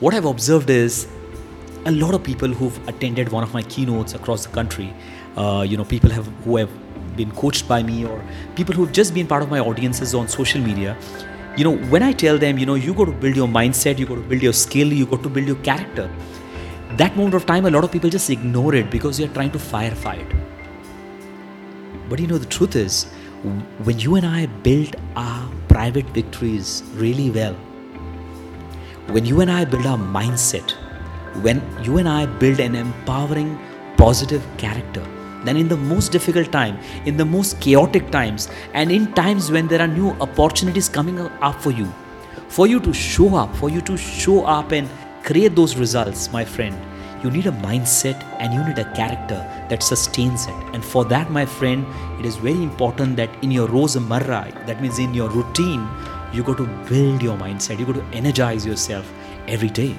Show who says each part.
Speaker 1: what I've observed is a lot of people who've attended one of my keynotes across the country, uh, you know, people have who have been coached by me or people who've just been part of my audiences on social media. You know, when I tell them, you know, you got to build your mindset, you got to build your skill, you got to build your character. That moment of time, a lot of people just ignore it because they're trying to firefight. But you know, the truth is, when you and I build our private victories really well, when you and I build our mindset, when you and I build an empowering, positive character, then in the most difficult time, in the most chaotic times, and in times when there are new opportunities coming up for you, for you to show up, for you to show up and create those results, my friend, you need a mindset and you need a character that sustains it. And for that, my friend, it is very important that in your Rozamarra, that means in your routine, you got to build your mindset, you got to energize yourself every day.